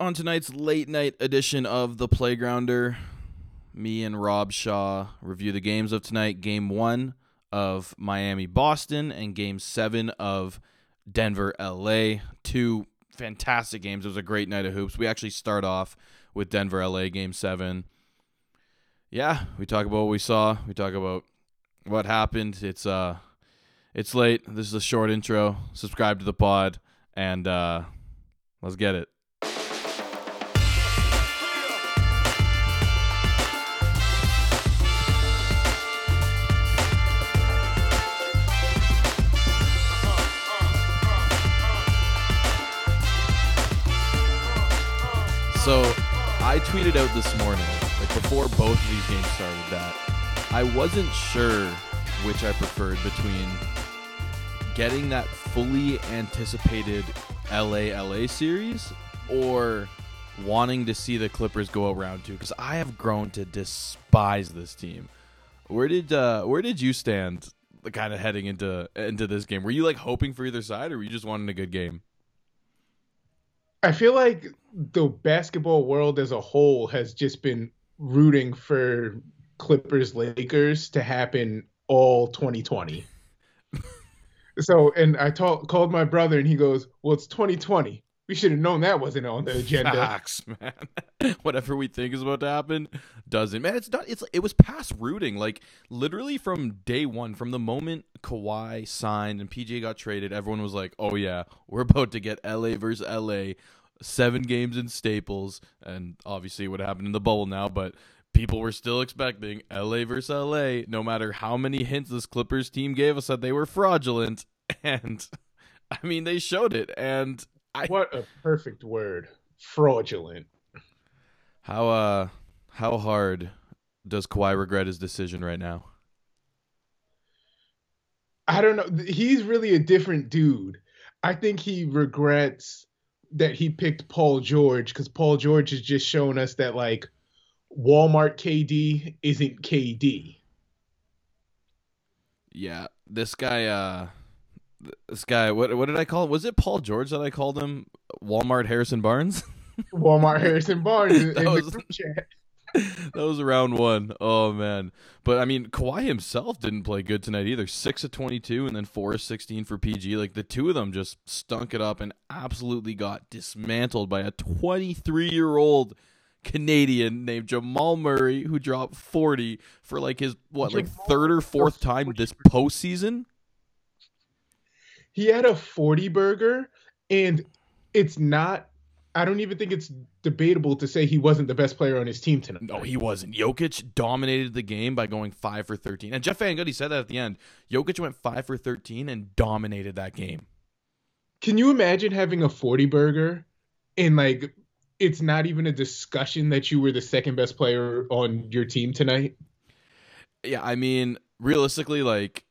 On tonight's late night edition of The Playgrounder, me and Rob Shaw review the games of tonight. Game one of Miami Boston and game seven of Denver LA. Two fantastic games. It was a great night of hoops. We actually start off with Denver LA game seven. Yeah, we talk about what we saw. We talk about what happened. It's uh it's late. This is a short intro. Subscribe to the pod and uh let's get it. So I tweeted out this morning, like before both of these games started, that I wasn't sure which I preferred between getting that fully anticipated LA LA series or wanting to see the Clippers go around two because I have grown to despise this team. Where did uh where did you stand kind of heading into into this game? Were you like hoping for either side or were you just wanting a good game? I feel like the basketball world as a whole has just been rooting for Clippers Lakers to happen all 2020. so, and I told, called my brother and he goes, Well, it's 2020. We should have known that wasn't on the agenda. Facts, man. Whatever we think is about to happen doesn't. Man, it's not. It's it was past rooting. Like literally from day one, from the moment Kawhi signed and PJ got traded, everyone was like, "Oh yeah, we're about to get LA versus LA, seven games in Staples." And obviously, what happened in the bubble now, but people were still expecting LA versus LA, no matter how many hints this Clippers team gave us that they were fraudulent. And I mean, they showed it. And I, what a perfect word, fraudulent. How uh, how hard does Kawhi regret his decision right now? I don't know. He's really a different dude. I think he regrets that he picked Paul George because Paul George has just shown us that like Walmart KD isn't KD. Yeah, this guy. uh This guy. What what did I call? Him? Was it Paul George that I called him? Walmart Harrison Barnes. Walmart Harrison Barnes in, in was, that was round one. Oh man, but I mean, Kawhi himself didn't play good tonight either. Six of twenty-two, and then four of sixteen for PG. Like the two of them just stunk it up and absolutely got dismantled by a twenty-three-year-old Canadian named Jamal Murray who dropped forty for like his what, like third or fourth time this postseason. He had a forty burger, and it's not I don't even think it's debatable to say he wasn't the best player on his team tonight. No, he wasn't. Jokic dominated the game by going five for thirteen, and Jeff Van Gundy said that at the end. Jokic went five for thirteen and dominated that game. Can you imagine having a forty burger and like it's not even a discussion that you were the second best player on your team tonight? Yeah, I mean, realistically, like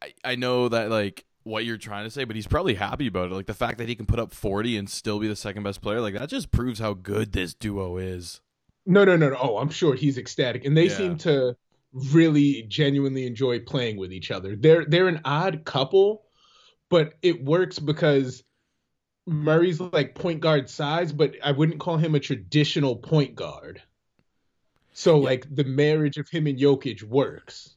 I, I know that like what you're trying to say, but he's probably happy about it. Like the fact that he can put up 40 and still be the second best player, like that just proves how good this duo is. No, no, no, no. Oh, I'm sure he's ecstatic, and they yeah. seem to really genuinely enjoy playing with each other. They're they're an odd couple, but it works because Murray's like point guard size, but I wouldn't call him a traditional point guard. So yeah. like the marriage of him and Jokic works.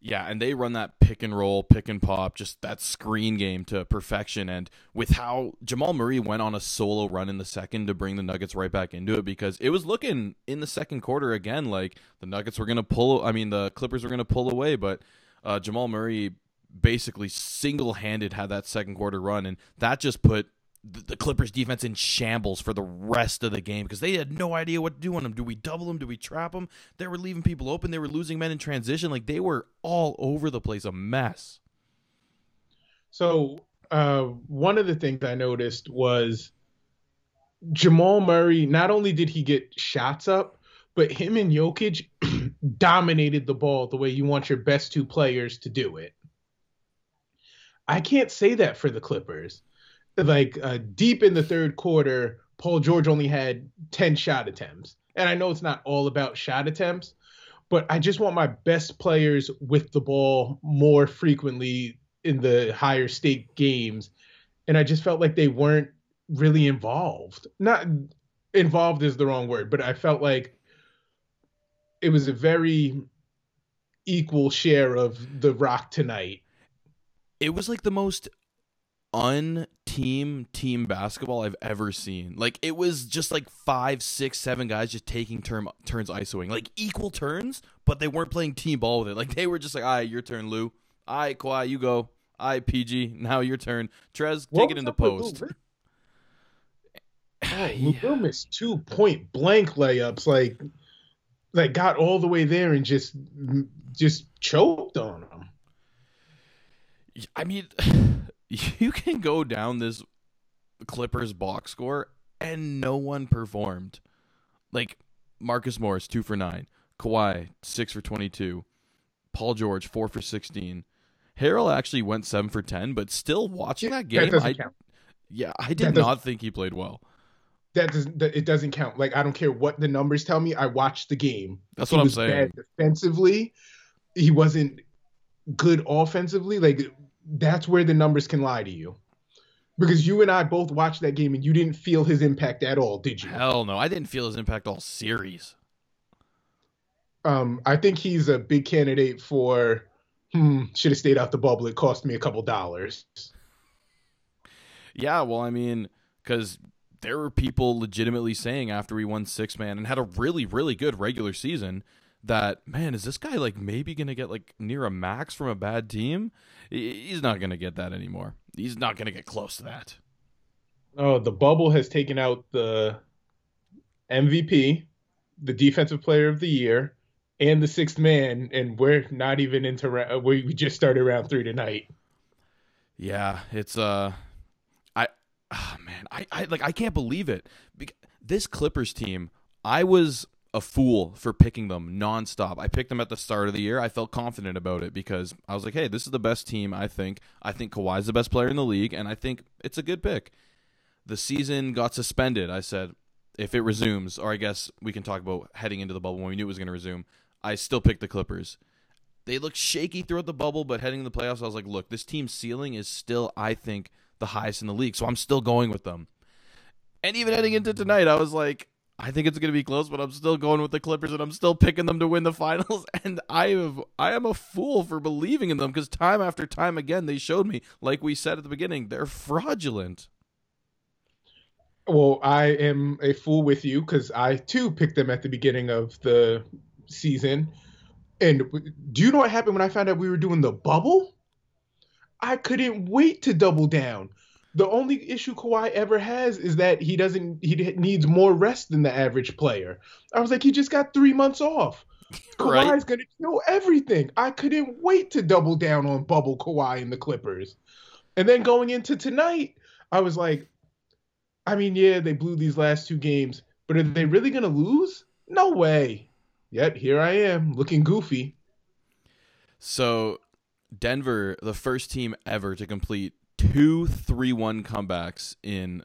Yeah, and they run that pick and roll, pick and pop, just that screen game to perfection. And with how Jamal Murray went on a solo run in the second to bring the Nuggets right back into it, because it was looking in the second quarter again like the Nuggets were going to pull, I mean, the Clippers were going to pull away, but uh, Jamal Murray basically single handed had that second quarter run. And that just put the Clippers defense in shambles for the rest of the game because they had no idea what to do on them. Do we double them? Do we trap them? They were leaving people open. They were losing men in transition. Like they were all over the place, a mess. So uh, one of the things I noticed was Jamal Murray. Not only did he get shots up, but him and Jokic dominated the ball the way you want your best two players to do it. I can't say that for the Clippers like uh, deep in the third quarter, Paul George only had 10 shot attempts. And I know it's not all about shot attempts, but I just want my best players with the ball more frequently in the higher stake games. And I just felt like they weren't really involved. Not involved is the wrong word, but I felt like it was a very equal share of the rock tonight. It was like the most un-team team team basketball I've ever seen. Like it was just like five, six, seven guys just taking turn turns isoing, like equal turns, but they weren't playing team ball with it. Like they were just like, "All right, your turn, Lou. All right, Kawhi, you go. All right, PG, now your turn. Trez, take it in the post." Oh, yeah. missed two point blank layups, like like got all the way there and just just choked on them. I mean, you can go down this Clippers box score and no one performed. Like Marcus Morris, two for nine. Kawhi, six for twenty-two. Paul George, four for sixteen. Harrell actually went seven for ten, but still watching that game, that I, count. yeah, I did not think he played well. That doesn't. That, it doesn't count. Like I don't care what the numbers tell me. I watched the game. That's what I'm saying. defensively, he wasn't good offensively. Like that's where the numbers can lie to you. Because you and I both watched that game and you didn't feel his impact at all, did you? Hell no, I didn't feel his impact all series. Um, I think he's a big candidate for hmm, should have stayed out the bubble. It cost me a couple dollars. Yeah, well, I mean, because there were people legitimately saying after we won six man and had a really, really good regular season that man is this guy like maybe gonna get like near a max from a bad team? He's not gonna get that anymore. He's not gonna get close to that. Oh the bubble has taken out the mvp the defensive player of the year and the sixth man and we're not even into we just started round three tonight. Yeah it's uh i oh man i i like i can't believe it. This clippers team i was a fool for picking them nonstop. I picked them at the start of the year. I felt confident about it because I was like, hey, this is the best team, I think. I think Kawhi's the best player in the league, and I think it's a good pick. The season got suspended. I said, if it resumes, or I guess we can talk about heading into the bubble when we knew it was going to resume, I still picked the Clippers. They looked shaky throughout the bubble, but heading to the playoffs, I was like, look, this team's ceiling is still, I think, the highest in the league. So I'm still going with them. And even heading into tonight, I was like, I think it's going to be close, but I'm still going with the Clippers and I'm still picking them to win the finals. And I have I am a fool for believing in them because time after time again they showed me, like we said at the beginning, they're fraudulent. Well, I am a fool with you because I too picked them at the beginning of the season. And do you know what happened when I found out we were doing the bubble? I couldn't wait to double down the only issue Kawhi ever has is that he doesn't he needs more rest than the average player. I was like, he just got three months off. right. Kawhi's gonna kill everything. I couldn't wait to double down on bubble Kawhi and the Clippers. And then going into tonight, I was like, I mean, yeah, they blew these last two games, but are they really gonna lose? No way. Yet here I am looking goofy. So Denver, the first team ever to complete two 3 1 comebacks in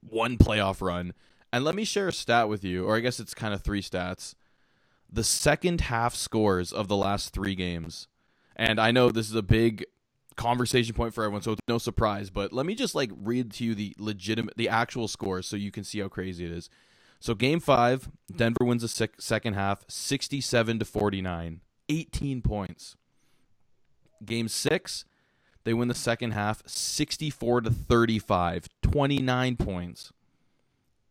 one playoff run. And let me share a stat with you, or I guess it's kind of three stats. The second half scores of the last three games. And I know this is a big conversation point for everyone, so it's no surprise, but let me just like read to you the legitimate, the actual scores so you can see how crazy it is. So game five, Denver wins the sec- second half, 67 to 49, 18 points. Game six, they win the second half 64 to 35, 29 points.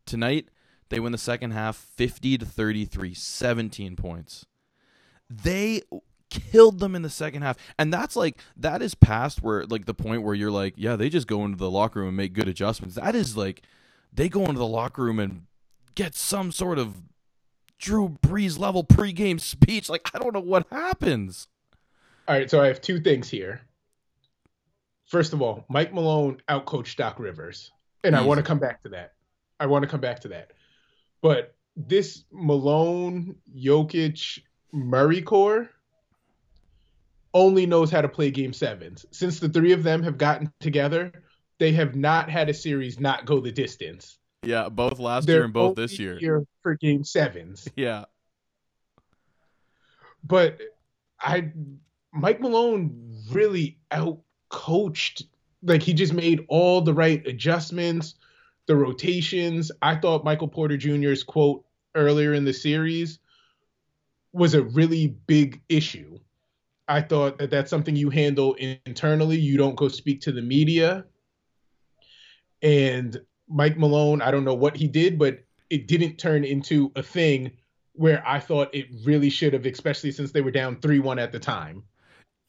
Tonight, they win the second half 50 to 33, 17 points. They killed them in the second half. And that's like that is past where like the point where you're like, yeah, they just go into the locker room and make good adjustments. That is like they go into the locker room and get some sort of Drew Brees level pregame speech. Like I don't know what happens. All right, so I have two things here. First of all, Mike Malone outcoached Doc Rivers, and Easy. I want to come back to that. I want to come back to that. But this Malone, Jokic, Murray core only knows how to play game sevens. Since the three of them have gotten together, they have not had a series not go the distance. Yeah, both last They're year and both this year. Here for game sevens. Yeah. But I Mike Malone really out coached like he just made all the right adjustments the rotations. I thought Michael Porter Jr.'s quote earlier in the series was a really big issue. I thought that that's something you handle internally. You don't go speak to the media. And Mike Malone, I don't know what he did, but it didn't turn into a thing where I thought it really should have, especially since they were down 3 1 at the time.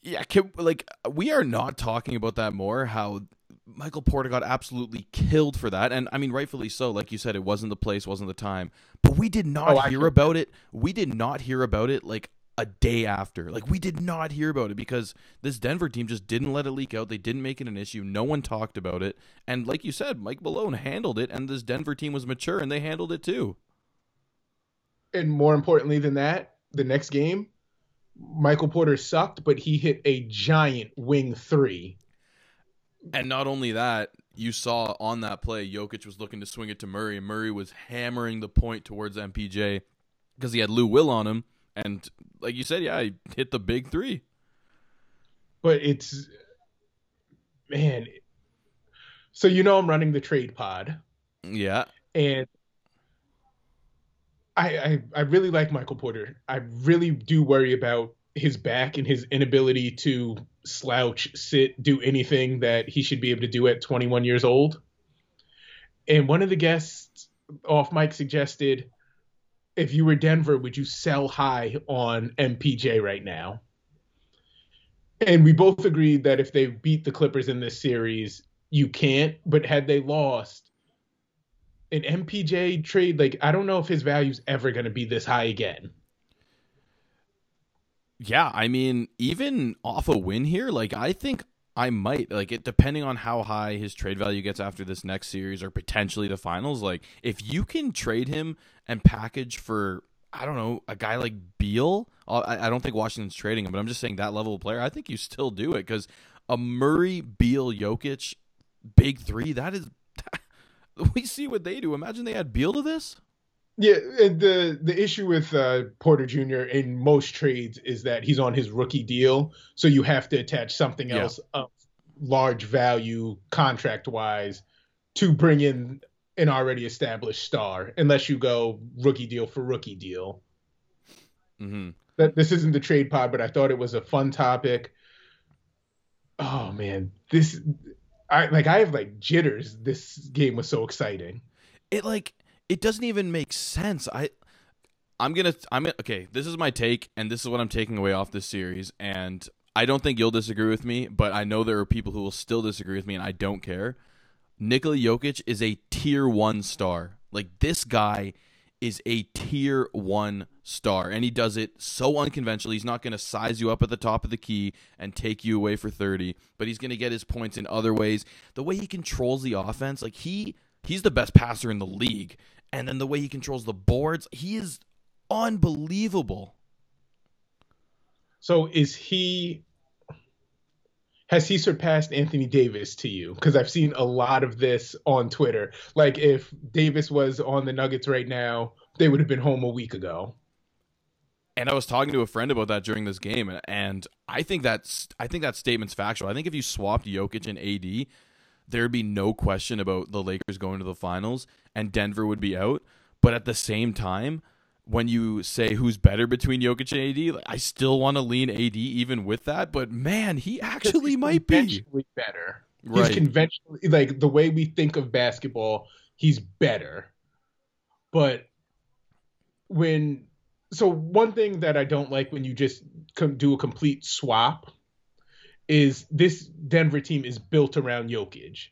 Yeah, can, like we are not talking about that more. How Michael Porter got absolutely killed for that, and I mean rightfully so. Like you said, it wasn't the place, wasn't the time, but we did not oh, hear about it. We did not hear about it like a day after. Like we did not hear about it because this Denver team just didn't let it leak out. They didn't make it an issue. No one talked about it, and like you said, Mike Malone handled it, and this Denver team was mature, and they handled it too. And more importantly than that, the next game, Michael Porter sucked, but he hit a giant wing three. And not only that, you saw on that play, Jokic was looking to swing it to Murray, and Murray was hammering the point towards MPJ because he had Lou Will on him. And like you said, yeah, he hit the big three. But it's, man. So, you know, I'm running the trade pod. Yeah. And I, I, I really like Michael Porter. I really do worry about his back and his inability to slouch, sit, do anything that he should be able to do at 21 years old. And one of the guests off mic suggested, if you were Denver, would you sell high on MPJ right now? And we both agreed that if they beat the Clippers in this series, you can't. But had they lost, an MPJ trade, like I don't know if his value's ever going to be this high again. Yeah, I mean, even off a win here, like I think I might like it depending on how high his trade value gets after this next series or potentially the finals. Like if you can trade him and package for I don't know a guy like Beal, uh, I, I don't think Washington's trading him, but I'm just saying that level of player. I think you still do it because a Murray, Beal, Jokic, big three that is we see what they do. Imagine they add Beal to this. Yeah, and the the issue with uh, Porter Jr. in most trades is that he's on his rookie deal, so you have to attach something else of large value contract wise to bring in an already established star, unless you go rookie deal for rookie deal. Mm-hmm. That this isn't the trade pod, but I thought it was a fun topic. Oh man, this I like I have like jitters. This game was so exciting. It like it doesn't even make sense. I I'm gonna I'm okay. This is my take, and this is what I'm taking away off this series. And I don't think you'll disagree with me, but I know there are people who will still disagree with me, and I don't care. Nikola Jokic is a tier one star. Like this guy is a tier one star, and he does it so unconventionally. He's not going to size you up at the top of the key and take you away for 30, but he's going to get his points in other ways. The way he controls the offense, like he he's the best passer in the league, and then the way he controls the boards, he is unbelievable. So is he has he surpassed Anthony Davis to you? Because I've seen a lot of this on Twitter. Like if Davis was on the Nuggets right now, they would have been home a week ago. And I was talking to a friend about that during this game, and I think that's I think that statement's factual. I think if you swapped Jokic and AD, there'd be no question about the Lakers going to the finals, and Denver would be out. But at the same time, when you say who's better between Jokic and AD, I still want to lean AD even with that. But man, he actually might be better. Right. He's conventionally like the way we think of basketball. He's better, but when so one thing that I don't like when you just do a complete swap is this Denver team is built around Jokic.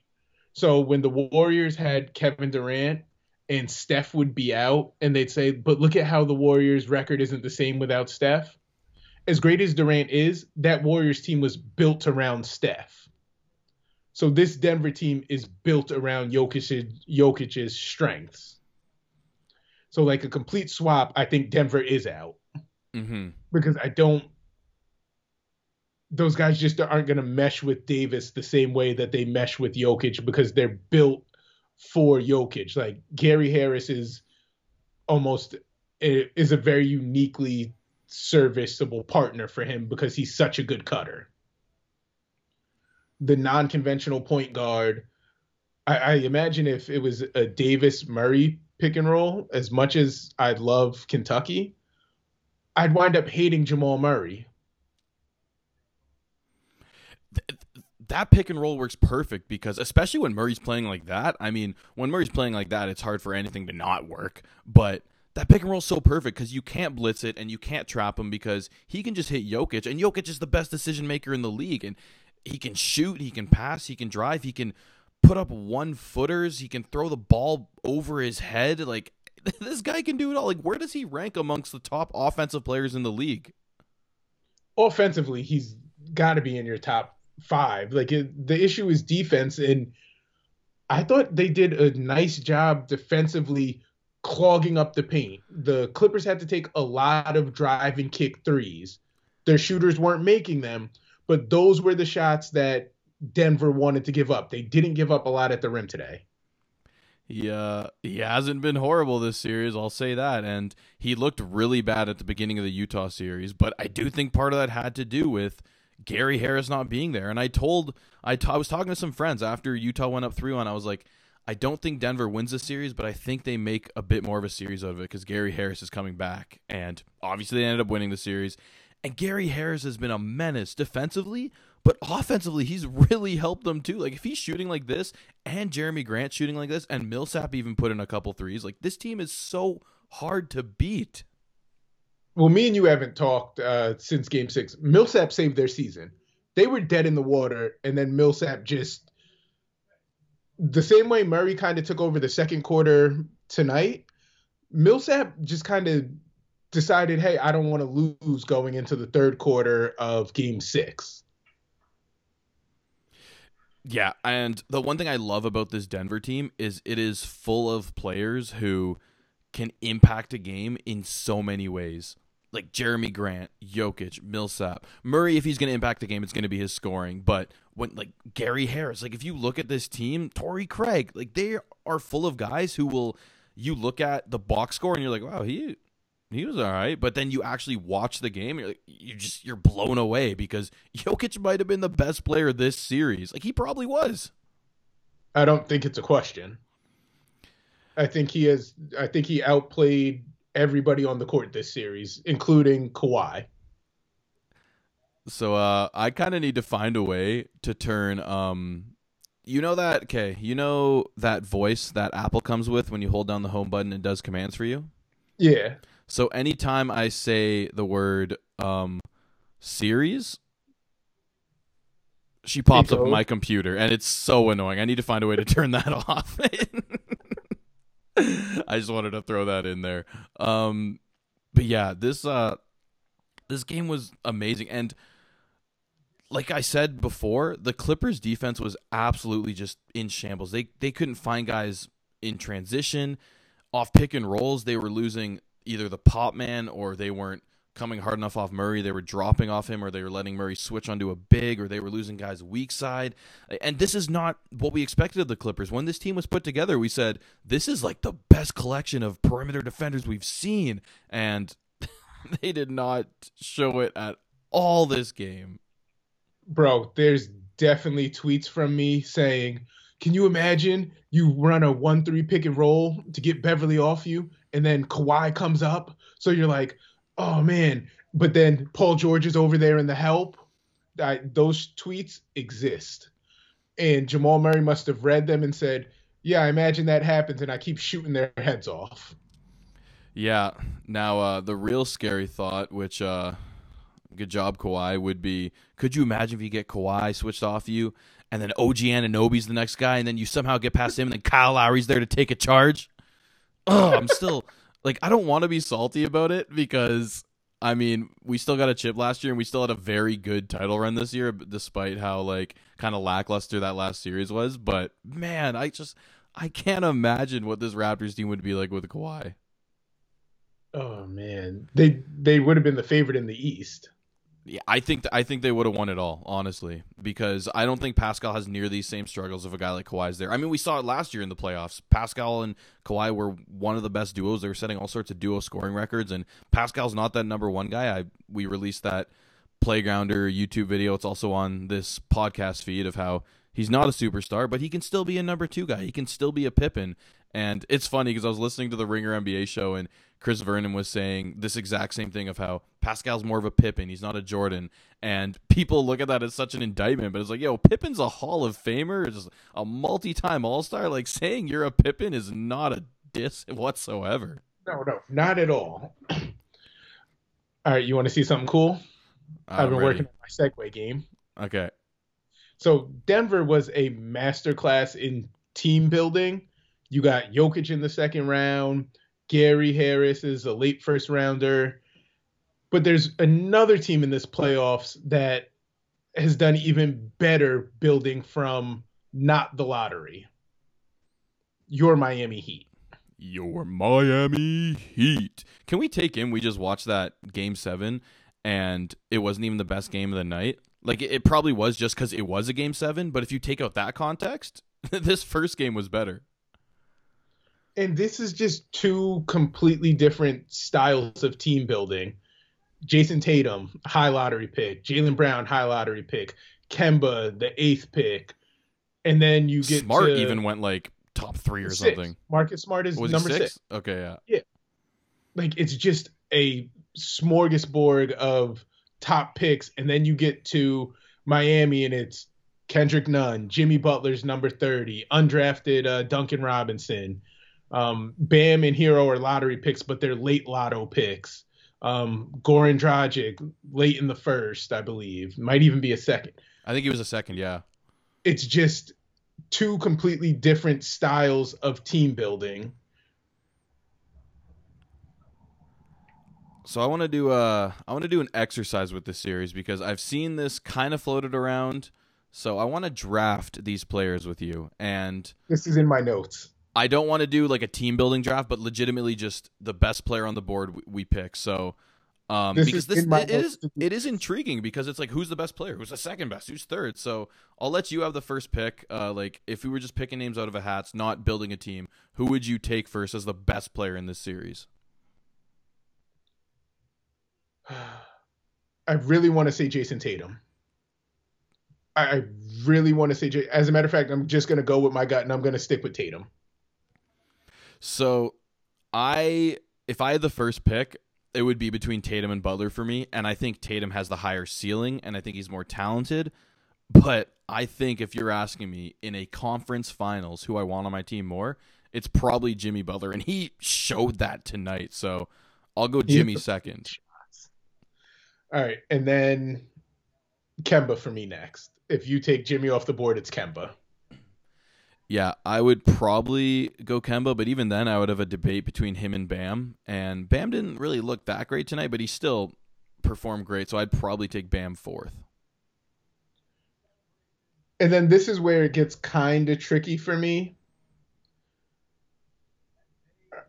So when the Warriors had Kevin Durant, and Steph would be out, and they'd say, "But look at how the Warriors' record isn't the same without Steph." As great as Durant is, that Warriors team was built around Steph. So this Denver team is built around Jokic's, Jokic's strengths. So like a complete swap, I think Denver is out mm-hmm. because I don't. Those guys just aren't going to mesh with Davis the same way that they mesh with Jokic because they're built for Jokic. Like Gary Harris is almost is a very uniquely serviceable partner for him because he's such a good cutter. The non-conventional point guard I, I imagine if it was a Davis Murray pick and roll, as much as I'd love Kentucky, I'd wind up hating Jamal Murray. That pick and roll works perfect because especially when Murray's playing like that. I mean, when Murray's playing like that, it's hard for anything to not work. But that pick and roll is so perfect because you can't blitz it and you can't trap him because he can just hit Jokic and Jokic is the best decision maker in the league and he can shoot, he can pass, he can drive, he can put up one footers, he can throw the ball over his head. Like this guy can do it all. Like where does he rank amongst the top offensive players in the league? Offensively, he's got to be in your top five. Like it, the issue is defense, and I thought they did a nice job defensively clogging up the paint. The Clippers had to take a lot of drive and kick threes. Their shooters weren't making them, but those were the shots that Denver wanted to give up. They didn't give up a lot at the rim today. Yeah, he hasn't been horrible this series, I'll say that. And he looked really bad at the beginning of the Utah series, but I do think part of that had to do with Gary Harris not being there. And I told I, t- I was talking to some friends after Utah went up 3-1. I was like, I don't think Denver wins the series, but I think they make a bit more of a series out of it because Gary Harris is coming back. And obviously, they ended up winning the series. And Gary Harris has been a menace defensively, but offensively, he's really helped them too. Like, if he's shooting like this, and Jerami Grant shooting like this, and Millsap even put in a couple threes, like, this team is so hard to beat. Well, me and you haven't talked uh, since game six. Millsap saved their season. They were dead in the water, and then Millsap just the same way Murray kind of took over the second quarter tonight, Millsap just kind of decided, hey, I don't want to lose going into the third quarter of game six. Yeah, and the one thing I love about this Denver team is it is full of players who can impact a game in so many ways like Jerami Grant, Jokic, Millsap, Murray. If he's going to impact the game, it's going to be his scoring. But when like Gary Harris, like if you look at this team, Torrey Craig, like they are full of guys who will. You look at the box score and you're like, wow, he he was all right. But then you actually watch the game, you're like, you just you're blown away because Jokic might have been the best player this series. Like he probably was. I don't think it's a question. I think he has. I think he outplayed everybody on the court this series, including Kawhi. So uh, I kind of need to find a way to turn um you know that okay, you know that voice that Apple comes with when you hold down the home button and does commands for you? Yeah. So anytime I say the word um series she pops up on my computer and it's so annoying. I need to find a way to turn that off. I just wanted to throw that in there. Um, but yeah, this uh, this game was amazing, and like I said before, the Clippers' defense was absolutely just in shambles. They they couldn't find guys in transition, off pick and rolls. They were losing either the pop man or they weren't coming hard enough off Murray. They were dropping off him, or they were letting Murray switch onto a big, or they were losing guys weak side. And this is not what we expected of the Clippers. When this team was put together, we said this is like the best collection of perimeter defenders we've seen, and they did not show it at all this game. Bro, there's definitely tweets from me saying, "Can you imagine you run a one-three pick and roll to get Beverley off you, and then Kawhi comes up, so you're like." Oh man. But then Paul George is over there in the help. Those tweets exist. And Jamal Murray must have read them and said, Yeah, I imagine that happens, and I keep shooting their heads off. Yeah. Now, uh, the real scary thought, which, uh, good job, Kawhi, would be could you imagine if you get Kawhi switched off you, and then OG Anunoby's the next guy, and then you somehow get past him, and then Kyle Lowry's there to take a charge? Oh, I'm still like I don't want to be salty about it because I mean, we still got a chip last year and we still had a very good title run this year despite how like kind of lackluster that last series was, but man, I just I can't imagine what this Raptors team would be like with Kawhi. Oh man. They they would have been the favorite in the East. Yeah, I think th- I think they would have won it all, honestly, because I don't think Pascal has near these same struggles if a guy like Kawhi's there. I mean, we saw it last year in the playoffs. Pascal and Kawhi were one of the best duos. They were setting all sorts of duo scoring records, and Pascal's not that number one guy. I we released that Playgrounder YouTube video. It's also on this podcast feed of how He's not a superstar, but he can still be a number two guy. He can still be a Pippen. And it's funny because I was listening to the Ringer NBA show and Chris Vernon was saying this exact same thing of how Pascal's more of a Pippen, He's not a Jordan. And people look at that as such an indictment, but it's like, yo, Pippen's a Hall of Famer, just a multi time All Star. Like saying you're a Pippen is not a diss whatsoever. No, no, not at all. all right, you want to see something cool? I've been ready. working on my segue game. Okay. So Denver was a masterclass in team building. You got Jokic in the second round. Gary Harris is a late first rounder. But there's another team in this playoffs that has done even better building from not the lottery. Your Miami Heat. Your Miami Heat. Can we take in? We just watched that game seven, and it wasn't even the best game of the night. Like it, it probably was just because it was a game seven. But if you take out that context, this first game was better. And this is just two completely different styles of team building. Jayson Tatum, high lottery pick. Jaylen Brown, high lottery pick. Kemba, the eighth pick. And then you get Smart to even went like top three or six. something. Marcus Smart is number six. six? Okay, yeah. yeah. Like it's just a smorgasbord of top picks, and then you get to Miami, and it's Kendrick Nunn, Jimmy Butler's number thirty, undrafted uh, Duncan Robinson. Um, Bam and Herro are lottery picks, but they're late lotto picks. Um, Goran Dragic, late in the first, I believe, might even be a second. I think he was a second. Yeah. It's just two completely different styles of team building. So I want to do a I want to do an exercise with this series because I've seen this kind of floated around. So I want to draft these players with you, and This is in my notes. I don't want to do like a team building draft, but legitimately just the best player on the board we, we pick. So, um, This because is this it is it is intriguing because it's like who's the best player, who's the second best, who's third. So I'll let you have the first pick. Uh, like if we were just picking names out of a hat, not building a team, who would you take first as the best player in this series? I really want to say Jayson Tatum. I, I really want to say. As a matter of fact, I'm just gonna go with my gut, and I'm gonna stick with Tatum. So I if I had the first pick, it would be between Tatum and Butler for me, and I think Tatum has the higher ceiling and I think he's more talented. But I think if you're asking me in a conference finals who I want on my team more, it's probably Jimmy Butler and he showed that tonight. So I'll go Jimmy second. All right, and then Kemba for me next. If you take Jimmy off the board, it's Kemba. Yeah, I would probably go Kemba, but even then I would have a debate between him and Bam. And Bam didn't really look that great tonight, but he still performed great, so I'd probably take Bam fourth. And then this is where it gets kind of tricky for me.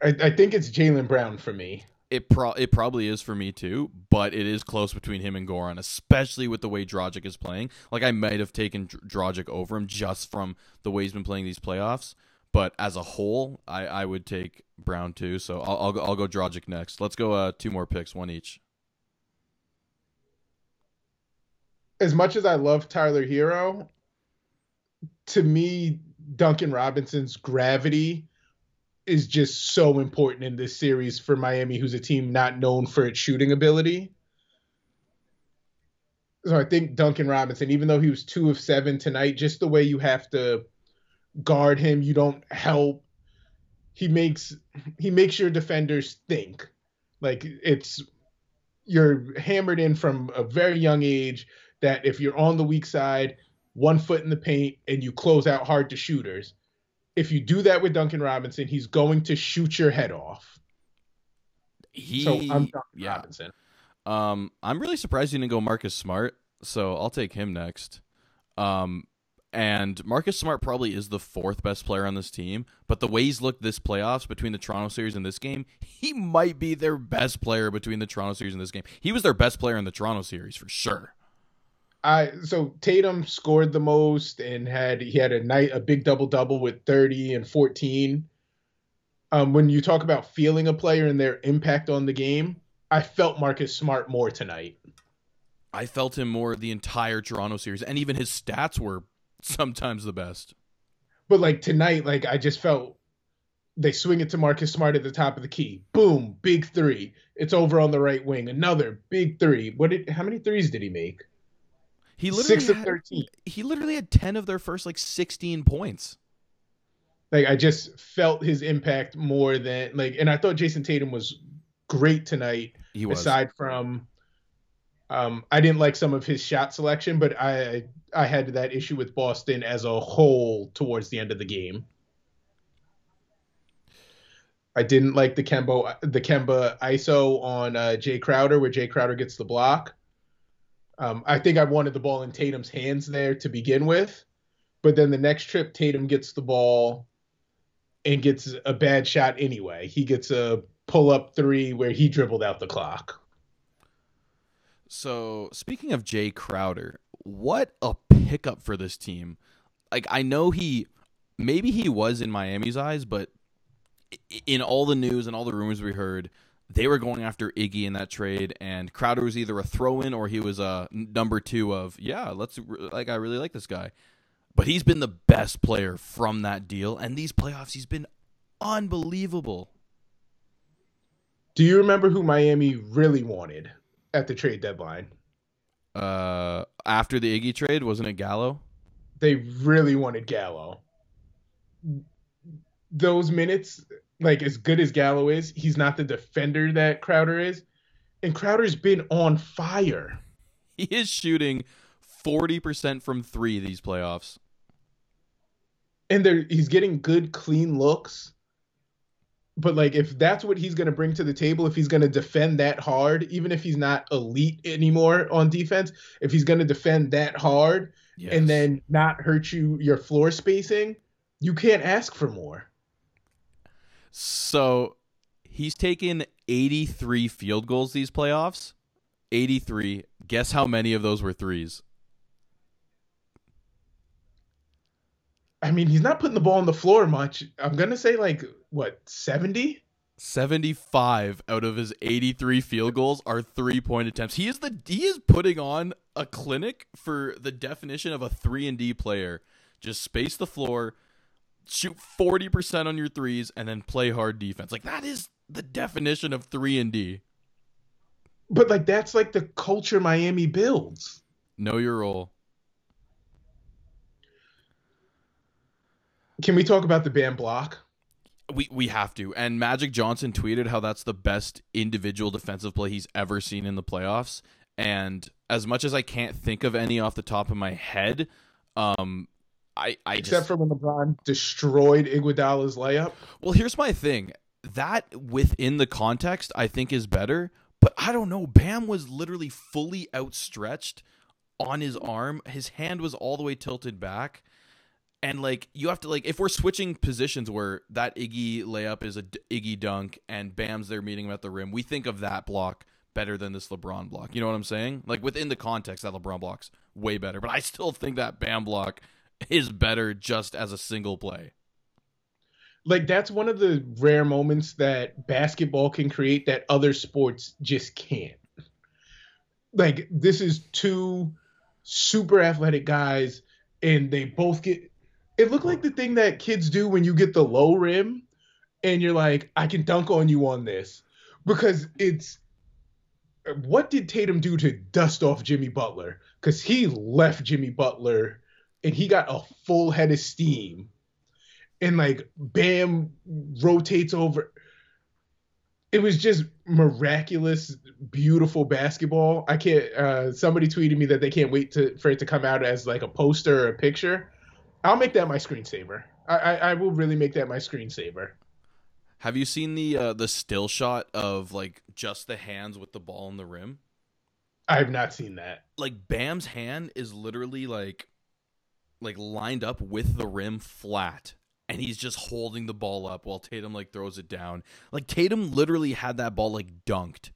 I, I think it's Jaylen Brown for me. It pro it probably is for me too, but it is close between him and Goran, especially with the way Dragic is playing. Like I might have taken Dr- Dragic over him just from the way he's been playing these playoffs, but as a whole, I, I would take Brown too. So I'll I'll go, I'll go Dragic next. Let's go uh, two more picks, one each. As much as I love Tyler Herro, to me, Duncan Robinson's gravity is just so important in this series for Miami, who's a team not known for its shooting ability. So I think Duncan Robinson, even though he was two of seven tonight, just the way you have to guard him, you don't help. He makes he makes your defenders think. Like it's you're hammered in from a very young age that if you're on the weak side, one foot in the paint, and you close out hard to shooters, if you do that with Duncan Robinson, he's going to shoot your head off. He So I'm Duncan yeah. Robinson. Um, I'm really surprised you didn't go Marcus Smart, so I'll take him next. Um, and Marcus Smart probably is the fourth best player on this team, but the way he's looked this playoffs between the Toronto series and this game, he might be their best player between the Toronto series and this game. He was their best player in the Toronto series for sure. I so Tatum scored the most and had he had a night a big double double with 30 and 14. Um, when you talk about feeling a player and their impact on the game, I felt Marcus Smart more tonight. I felt him more the entire Toronto series, and even his stats were sometimes the best. But like tonight, like I just felt they swing it to Marcus Smart at the top of the key. Boom, big three. It's over on the right wing. Another big three. What did? How many threes did he make? He literally Six of had, thirteen. He literally had ten of their first like sixteen points. Like I just felt his impact more than like, and I thought Jason Tatum was great tonight. He was. Aside from, um, I didn't like some of his shot selection, but I I had that issue with Boston as a whole towards the end of the game. I didn't like the Kemba the Kemba ISO on uh, Jae Crowder where Jae Crowder gets the block. Um, I think I wanted the ball in Tatum's hands there to begin with, but then the next trip Tatum gets the ball and gets a bad shot anyway. He gets a pull up three where he dribbled out the clock. So speaking of Jae Crowder, what a pickup for this team. Like I know he maybe he was in Miami's eyes, but in all the news and all the rumors we heard, they were going after Iggy in that trade, and Crowder was either a throw-in or he was a number two of yeah, let's like I really like this guy, but he's been the best player from that deal, and these playoffs he's been unbelievable. Do you remember who Miami really wanted at the trade deadline? Uh, after the Iggy trade, wasn't it Gallo? They really wanted Gallo. Those minutes like as good as Gallo is, he's not the defender that Crowder is. And Crowder's been on fire. He is shooting 40% from 3 these playoffs. And he's getting good clean looks. But like if that's what he's going to bring to the table, if he's going to defend that hard, even if he's not elite anymore on defense, if he's going to defend that hard yes. and then not hurt you your floor spacing, you can't ask for more. So he's taken 83 field goals these playoffs. 83. Guess how many of those were threes? I mean, he's not putting the ball on the floor much. I'm going to say like what, 70? 75 out of his 83 field goals are three-point attempts. He is the he is putting on a clinic for the definition of a 3 and D player. Just space the floor, shoot 40% on your threes and then play hard defense. Like that is the definition of 3 and D. But like that's like the culture Miami builds. Know your role. Can we talk about the Bam block? We we have to. And Magic Johnson tweeted how that's the best individual defensive play he's ever seen in the playoffs. And as much as I can't think of any off the top of my head, um, I, I except just, for when LeBron destroyed Iguodala's layup. Well, here's my thing. That within the context, I think is better. But I don't know. Bam was literally fully outstretched on his arm. His hand was all the way tilted back. And like you have to like if we're switching positions where that Iggy layup is a D- Iggy dunk and Bam's there meeting him at the rim, we think of that block better than this LeBron block. You know what I'm saying? Like within the context, that LeBron block's way better. But I still think that Bam block is better just as a single play. Like that's one of the rare moments that basketball can create that other sports just can't. Like this is two super athletic guys and they both get it looked like the thing that kids do when you get the low rim and you're like I can dunk on you on this because it's what did Tatum do to dust off Jimmy Butler? Because he left Jimmy Butler and he got a full head of steam and like bam rotates over. It was just miraculous beautiful basketball. I can't uh somebody tweeted me that they can't wait to for it to come out as like a poster or a picture. I'll make that my screensaver. I i, I will really make that my screensaver. Have you seen the uh the still shot of like just the hands with the ball in the rim? I have not seen that. Like bam's hand is literally like like lined up with the rim flat and he's just holding the ball up while Tatum like throws it down. Like Tatum literally had that ball like dunked.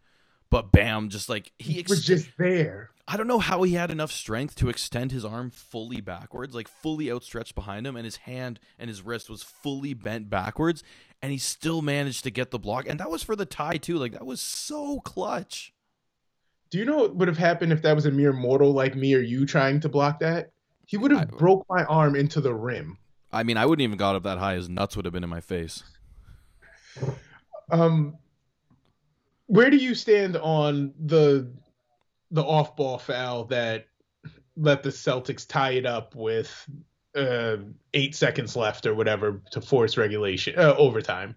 But Bam just like he ex- was just there. I don't know how he had enough strength to extend his arm fully backwards, like fully outstretched behind him, and his hand and his wrist was fully bent backwards, and he still managed to get the block. And that was for the tie too. Like that was so clutch. Do you know what would have happened if that was a mere mortal like me or you trying to block that? He would have broke my arm into the rim. I mean, I wouldn't even got up that high. His nuts would have been in my face. Um, where do you stand on the the off ball foul that let the Celtics tie it up with uh, eight seconds left or whatever to force regulation uh, overtime?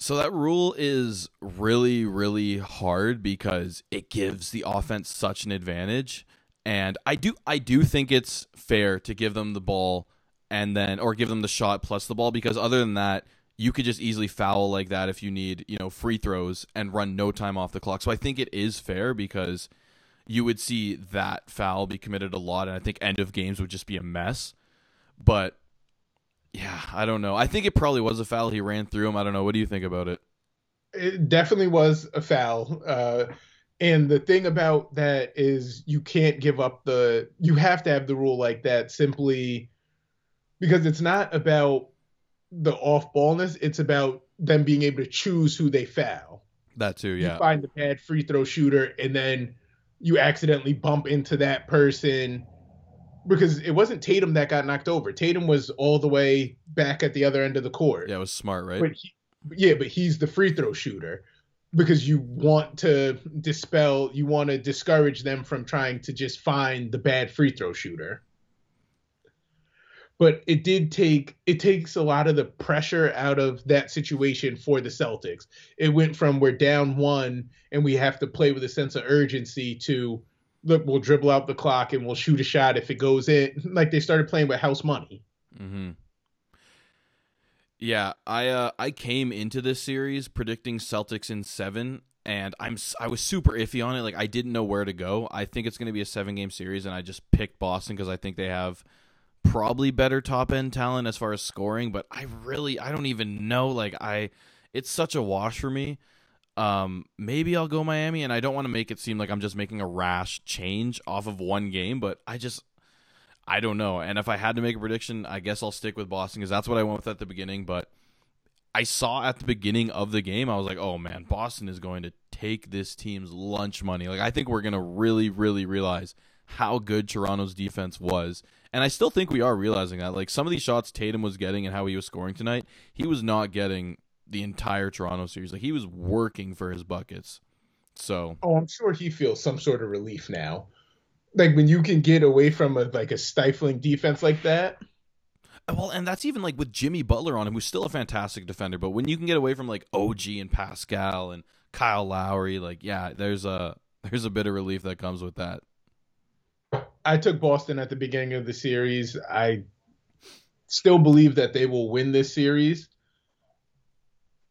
So that rule is really, really hard because it gives the offense such an advantage. And I do I do think it's fair to give them the ball and then or give them the shot plus the ball because other than that, you could just easily foul like that if you need, you know, free throws and run no time off the clock. So I think it is fair because you would see that foul be committed a lot and I think end of games would just be a mess. But yeah, I don't know. I think it probably was a foul. He ran through him. I don't know. What do you think about it? It definitely was a foul. Uh, and the thing about that is you can't give up the you have to have the rule like that simply because it's not about the off ballness, it's about them being able to choose who they foul. That too, yeah. You find the bad free throw shooter and then you accidentally bump into that person because it wasn't Tatum that got knocked over. Tatum was all the way back at the other end of the court. Yeah, it was smart, right? But he, yeah, but he's the free throw shooter because you want to dispel, you want to discourage them from trying to just find the bad free throw shooter. But it did take it takes a lot of the pressure out of that situation for the Celtics. It went from we're down one and we have to play with a sense of urgency to look, we'll dribble out the clock and we'll shoot a shot if it goes in. Like they started playing with house money. Mm-hmm. Yeah, I uh, I came into this series predicting Celtics in seven, and I'm I was super iffy on it. Like I didn't know where to go. I think it's going to be a seven game series, and I just picked Boston because I think they have probably better top end talent as far as scoring. But I really I don't even know. Like I, it's such a wash for me. Um, maybe I'll go Miami, and I don't want to make it seem like I'm just making a rash change off of one game, but I just I don't know. And if I had to make a prediction, I guess I'll stick with Boston because that's what I went with at the beginning. But I saw at the beginning of the game, I was like, oh man, Boston is going to take this team's lunch money. Like, I think we're going to really, really realize how good Toronto's defense was. And I still think we are realizing that. Like, some of these shots Tatum was getting and how he was scoring tonight, he was not getting the entire Toronto series. Like, he was working for his buckets. So. Oh, I'm sure he feels some sort of relief now like when you can get away from a like a stifling defense like that. Well, and that's even like with Jimmy Butler on him, who's still a fantastic defender. But when you can get away from like OG and Pascal and Kyle Lowry, like yeah, there's a there's a bit of relief that comes with that. I took Boston at the beginning of the series. I still believe that they will win this series.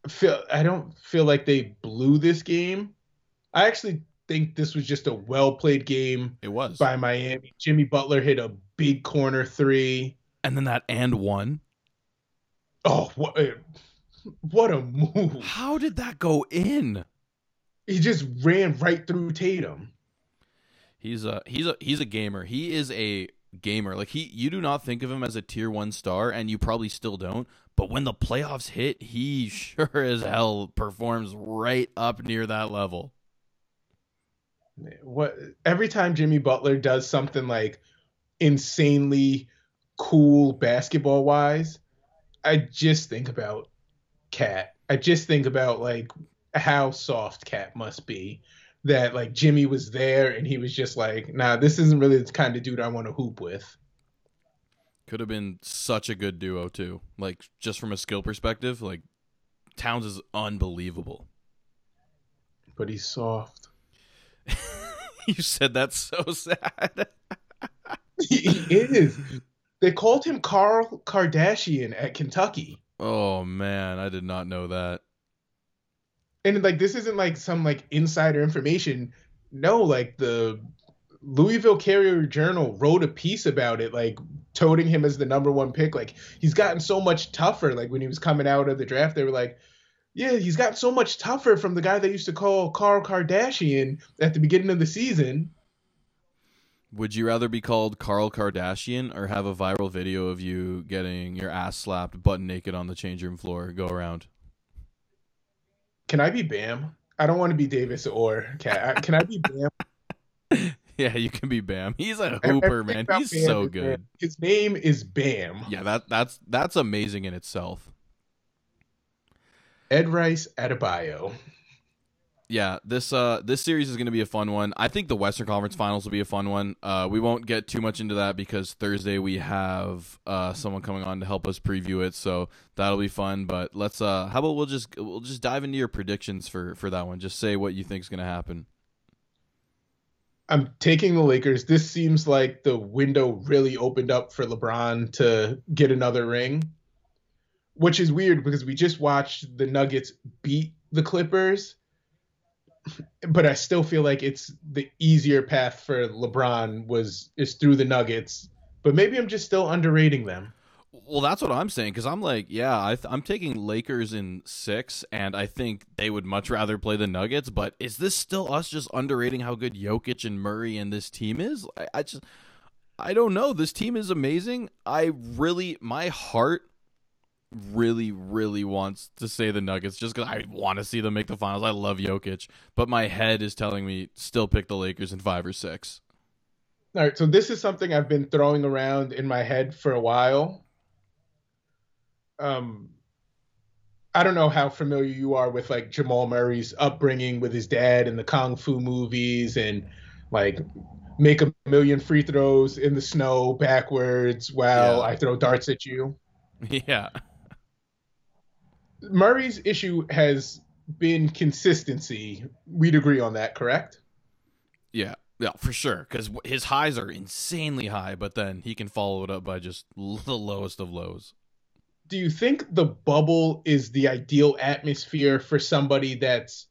Feel I don't feel like they blew this game. I actually think this was just a well played game. It was by Miami. Jimmy Butler hit a big corner three, and then that and one. Oh, what a, eh, what a move! How did that go in? He just ran right through Tatum. He's a he's a he's a gamer. He is a gamer. Like he you do not think of him as a tier 1 star and you probably still don't, but when the playoffs hit, he sure as hell performs right up near that level what every time Jimmy Butler does something like insanely cool basketball wise, I just think about Cat. I just think about like how soft Cat must be. That like Jimmy was there and he was just like, nah, this isn't really the kind of dude I want to hoop with. Could have been such a good duo too. Like just from a skill perspective, like Towns is unbelievable. But he's soft. you said that's so sad. he is. They called him Carl Kardashian at Kentucky. Oh man, I did not know that. And like this isn't like some like insider information. No, like the Louisville Courier Journal wrote a piece about it, like toting him as the number one pick. Like he's gotten so much tougher. Like when he was coming out of the draft, they were like, yeah, he's got so much tougher from the guy they used to call Carl Kardashian at the beginning of the season. Would you rather be called Carl Kardashian or have a viral video of you getting your ass slapped butt naked on the change room floor go around? Can I be Bam? I don't want to be Davis or Cat. Can I be Bam? Yeah, you can be Bam. He's a hooper, man. He's Bam so good. Bam. His name is Bam. Yeah, that that's that's amazing in itself. Edrice Adebayo yeah, this uh this series is going to be a fun one. I think the Western Conference Finals will be a fun one. Uh, we won't get too much into that because Thursday we have uh someone coming on to help us preview it, so that'll be fun. But let's uh, how about we'll just we'll just dive into your predictions for for that one. Just say what you think is going to happen. I'm taking the Lakers. This seems like the window really opened up for LeBron to get another ring, which is weird because we just watched the Nuggets beat the Clippers but I still feel like it's the easier path for LeBron was is through the Nuggets. But maybe I'm just still underrating them. Well, that's what I'm saying because I'm like, yeah, I am taking Lakers in six, and I think they would much rather play the Nuggets. But is this still us just underrating how good Jokic and Murray and this team is? I, I just, I don't know. This team is amazing. I really, my heart really, really wants to say the Nuggets just because I want to see them make the finals. I love Jokic, but my head is telling me still pick the Lakers in five or six. All right, so this is something I've been throwing around in my head for a while. Um, I don't know how familiar you are with like Jamal Murray's upbringing with his dad and the kung fu movies and like make a million free throws in the snow backwards while yeah. I throw darts at you. Yeah. Murray's issue has been consistency. We'd agree on that, correct? Yeah, yeah, for sure. Because his highs are insanely high, but then he can follow it up by just the lowest of lows. Do you think the bubble is the ideal atmosphere for somebody that's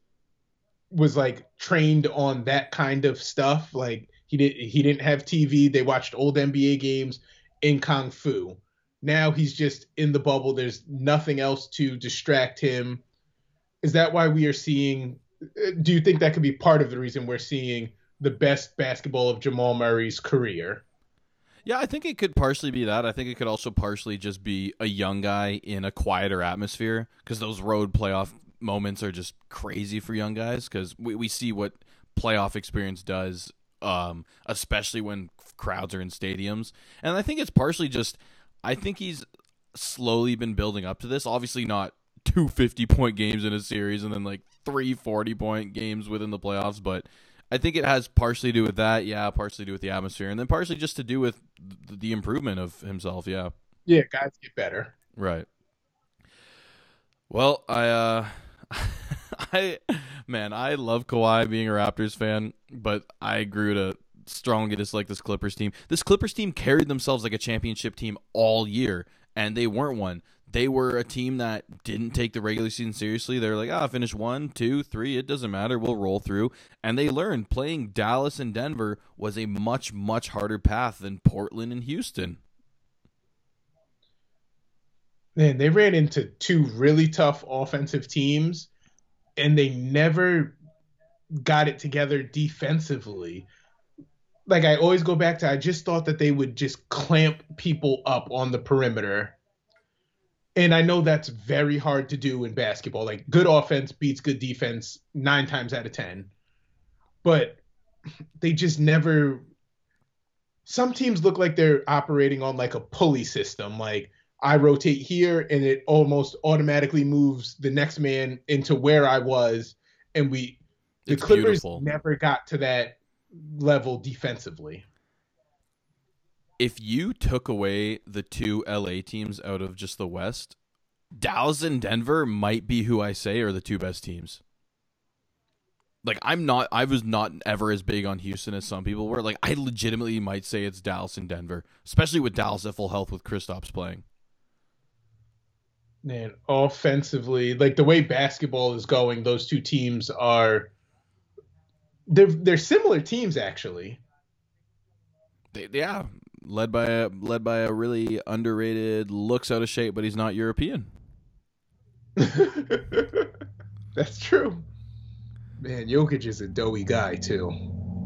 was like trained on that kind of stuff? Like he did he didn't have TV. They watched old NBA games in kung fu. Now he's just in the bubble. There's nothing else to distract him. Is that why we are seeing? Do you think that could be part of the reason we're seeing the best basketball of Jamal Murray's career? Yeah, I think it could partially be that. I think it could also partially just be a young guy in a quieter atmosphere because those road playoff moments are just crazy for young guys because we, we see what playoff experience does, um, especially when crowds are in stadiums. And I think it's partially just I think he's slowly been building up to this. Obviously, not two 50 point games in a series and then like three 40 point games within the playoffs, but I think it has partially to do with that. Yeah, partially to do with the atmosphere, and then partially just to do with the improvement of himself. Yeah. Yeah, guys get better. Right. Well, I, uh, I, man, I love Kawhi being a Raptors fan, but I grew to strongly dislike this Clippers team. This Clippers team carried themselves like a championship team all year, and they weren't one. They were a team that didn't take the regular season seriously. They're like, ah, oh, finish one, two, three. It doesn't matter. We'll roll through. And they learned playing Dallas and Denver was a much, much harder path than Portland and Houston. Man, they ran into two really tough offensive teams, and they never got it together defensively like I always go back to I just thought that they would just clamp people up on the perimeter. And I know that's very hard to do in basketball. Like good offense beats good defense 9 times out of 10. But they just never some teams look like they're operating on like a pulley system like I rotate here and it almost automatically moves the next man into where I was and we the it's Clippers beautiful. never got to that level defensively. If you took away the two LA teams out of just the West, Dallas and Denver might be who I say are the two best teams. Like I'm not I was not ever as big on Houston as some people were. Like I legitimately might say it's Dallas and Denver, especially with Dallas at full health with Kristaps playing. Man, offensively, like the way basketball is going, those two teams are they're they're similar teams actually. They, yeah, led by a led by a really underrated, looks out of shape, but he's not European. That's true. Man, Jokic is a doughy guy too.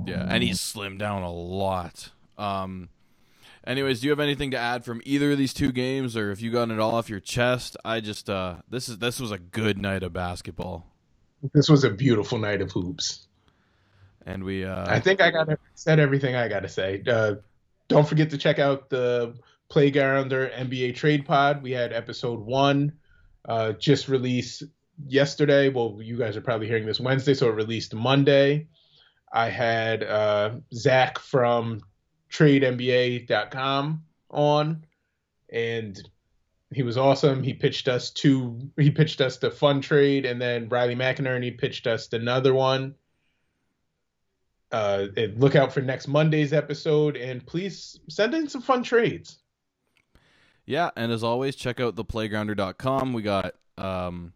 Yeah, and he's slimmed down a lot. Um, anyways, do you have anything to add from either of these two games, or if you got it all off your chest? I just uh, this is this was a good night of basketball. This was a beautiful night of hoops. And we. Uh, I think I got said everything I got to say. Uh, don't forget to check out the Playgrounder NBA Trade Pod. We had episode one uh, just released yesterday. Well, you guys are probably hearing this Wednesday, so it released Monday. I had uh, Zach from TradeNBA.com on, and he was awesome. He pitched us two. He pitched us the fun trade, and then Riley McInerney pitched us another one. Uh, look out for next Monday's episode, and please send in some fun trades. Yeah, and as always, check out theplayGrounder.com. We got um,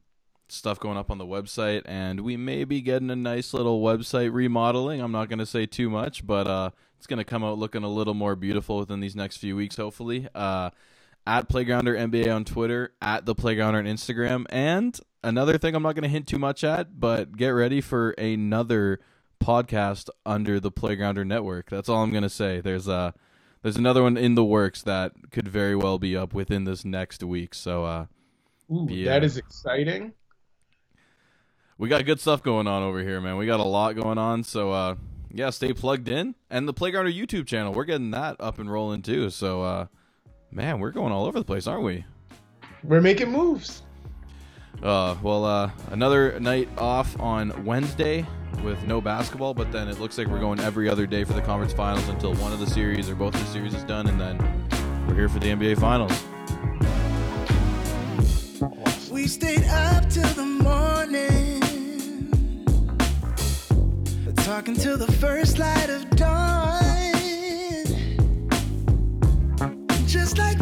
stuff going up on the website, and we may be getting a nice little website remodeling. I'm not going to say too much, but uh, it's going to come out looking a little more beautiful within these next few weeks, hopefully. Uh, at Playgrounder NBA on Twitter, at the Playgrounder on Instagram, and another thing I'm not going to hint too much at, but get ready for another podcast under the Playgrounder Network. That's all I'm going to say. There's a there's another one in the works that could very well be up within this next week. So, uh, Ooh, that is exciting. We got good stuff going on over here, man. We got a lot going on. So, uh, yeah, stay plugged in. And the Playgrounder YouTube channel, we're getting that up and rolling too. So, uh, man, we're going all over the place, aren't we? We're making moves. Uh, well, uh, another night off on Wednesday with no basketball, but then it looks like we're going every other day for the conference finals until one of the series or both of the series is done, and then we're here for the NBA finals. We stayed up till the morning, talking till the first light of dawn, just like